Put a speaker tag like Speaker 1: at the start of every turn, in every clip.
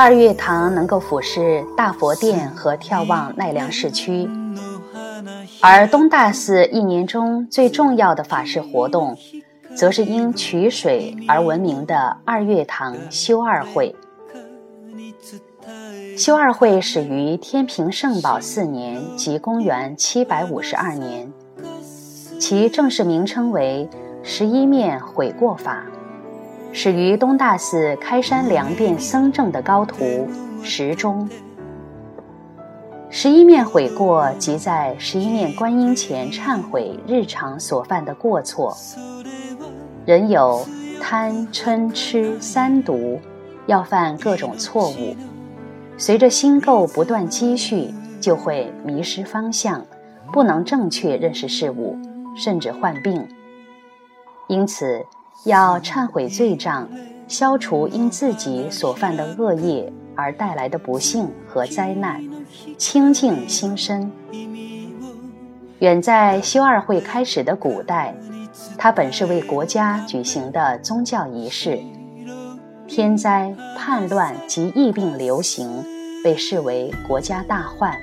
Speaker 1: 二月堂能够俯视大佛殿和眺望奈良市区，而东大寺一年中最重要的法事活动，则是因取水而闻名的二月堂修二会。修二会始于天平圣保四年，即公元七百五十二年，其正式名称为十一面悔过法。始于东大寺开山良辩僧正的高徒时中，十一面悔过即在十一面观音前忏悔日常所犯的过错。人有贪嗔痴三毒，要犯各种错误，随着心垢不断积蓄，就会迷失方向，不能正确认识事物，甚至患病。因此。要忏悔罪障，消除因自己所犯的恶业而带来的不幸和灾难，清净心身。远在修二会开始的古代，它本是为国家举行的宗教仪式。天灾、叛乱及疫病流行被视为国家大患，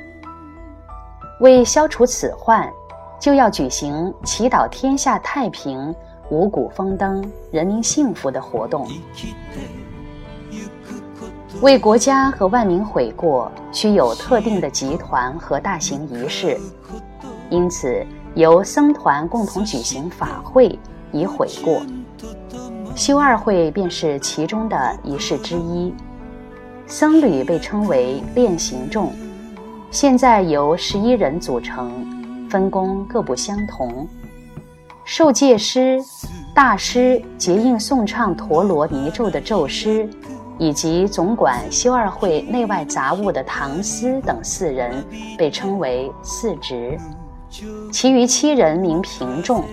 Speaker 1: 为消除此患，就要举行祈祷天下太平。五谷丰登、人民幸福的活动，为国家和万民悔过，需有特定的集团和大型仪式，因此由僧团共同举行法会以悔过。修二会便是其中的仪式之一。僧侣被称为练行众，现在由十一人组成，分工各不相同。受戒师、大师结印诵唱陀罗尼咒的咒师，以及总管修二会内外杂物的唐司等四人，被称为四职。其余七人名平众，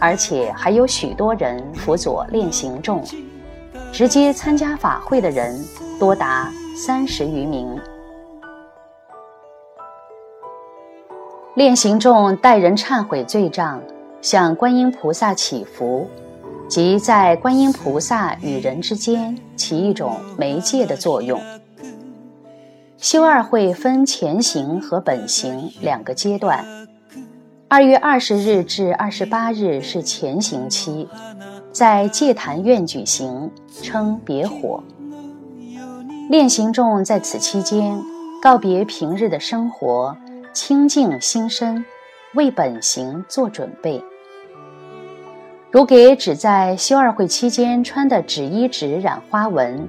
Speaker 1: 而且还有许多人辅佐练行众。直接参加法会的人多达三十余名。练行众带人忏悔罪障。向观音菩萨祈福，即在观音菩萨与人之间起一种媒介的作用。修二会分前行和本行两个阶段。二月二十日至二十八日是前行期，在戒坛院举行，称别火。练行众在此期间告别平日的生活，清净心身。为本行做准备，如给只在修二会期间穿的纸衣纸染花纹，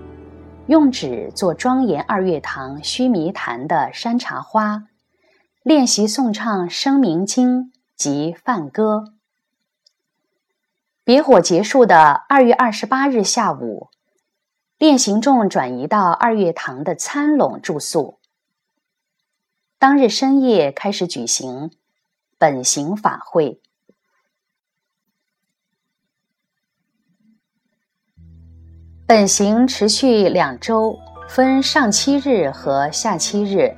Speaker 1: 用纸做庄严二月堂须弥坛的山茶花，练习诵唱声明经及梵歌。别火结束的二月二十八日下午，练行众转移到二月堂的参拢住宿。当日深夜开始举行。本行法会，本行持续两周，分上七日和下七日，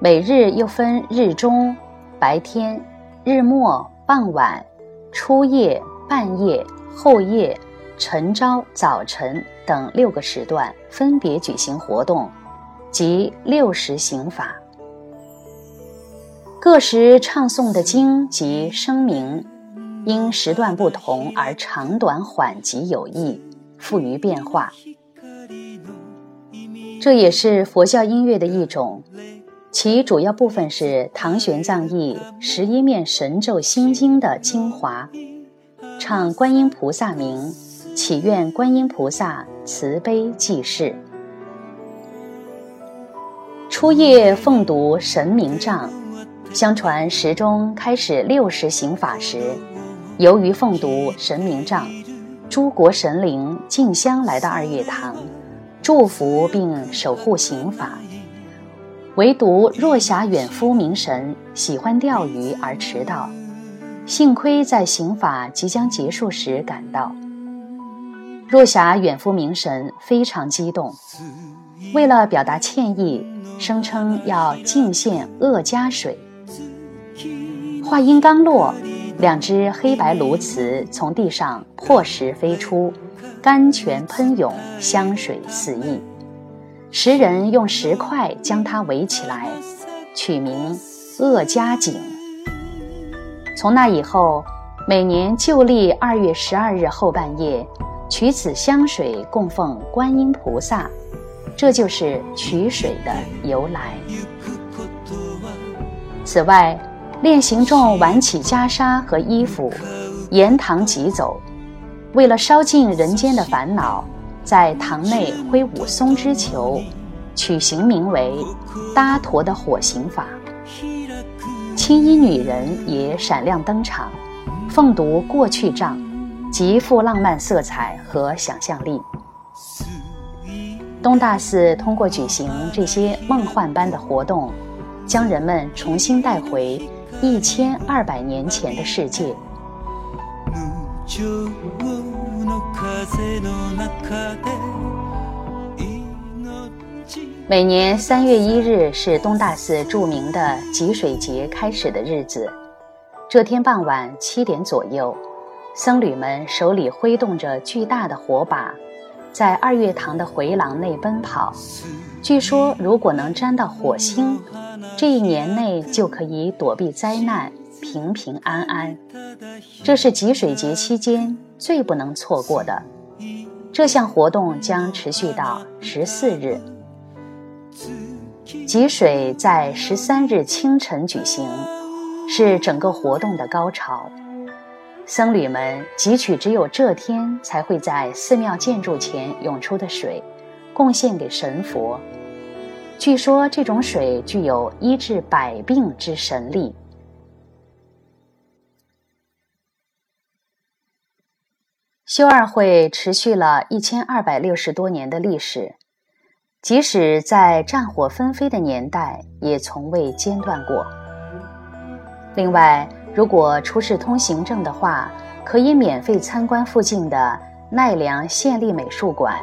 Speaker 1: 每日又分日中、白天、日末、傍晚、初夜、半夜、后夜、晨朝、早晨等六个时段，分别举行活动，即六时行法。各时唱诵的经及声明，因时段不同而长短缓急有异，富于变化。这也是佛教音乐的一种，其主要部分是唐玄奘译十一面神咒心经的精华，唱观音菩萨名，祈愿观音菩萨慈悲济世。初夜奉读神明帐。相传时中开始六时行法时，由于奉读神明帐，诸国神灵竞相来到二月堂，祝福并守护行法。唯独若霞远夫明神喜欢钓鱼而迟到，幸亏在行法即将结束时赶到。若霞远夫明神非常激动，为了表达歉意，声称要敬献恶家水。话音刚落，两只黑白鸬鹚从地上破石飞出，甘泉喷涌，香水四溢。石人用石块将它围起来，取名鄂家井。从那以后，每年旧历二月十二日后半夜，取此香水供奉观音菩萨，这就是取水的由来。此外，练行众挽起袈裟和衣服，沿堂疾走，为了烧尽人间的烦恼。在堂内挥舞松枝球，取形名为“搭陀”的火刑法。青衣女人也闪亮登场，奉读过去账，极富浪漫色彩和想象力。东大寺通过举行这些梦幻般的活动，将人们重新带回一千二百年前的世界。每年三月一日是东大寺著名的汲水节开始的日子。这天傍晚七点左右，僧侣们手里挥动着巨大的火把，在二月堂的回廊内奔跑。据说，如果能沾到火星，这一年内就可以躲避灾难，平平安安。这是汲水节期间最不能错过的。这项活动将持续到十四日。汲水在十三日清晨举行，是整个活动的高潮。僧侣们汲取只有这天才会在寺庙建筑前涌出的水，贡献给神佛。据说这种水具有医治百病之神力。修二会持续了一千二百六十多年的历史。即使在战火纷飞的年代，也从未间断过。另外，如果出示通行证的话，可以免费参观附近的奈良县立美术馆、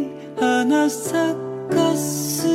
Speaker 1: 花咲かす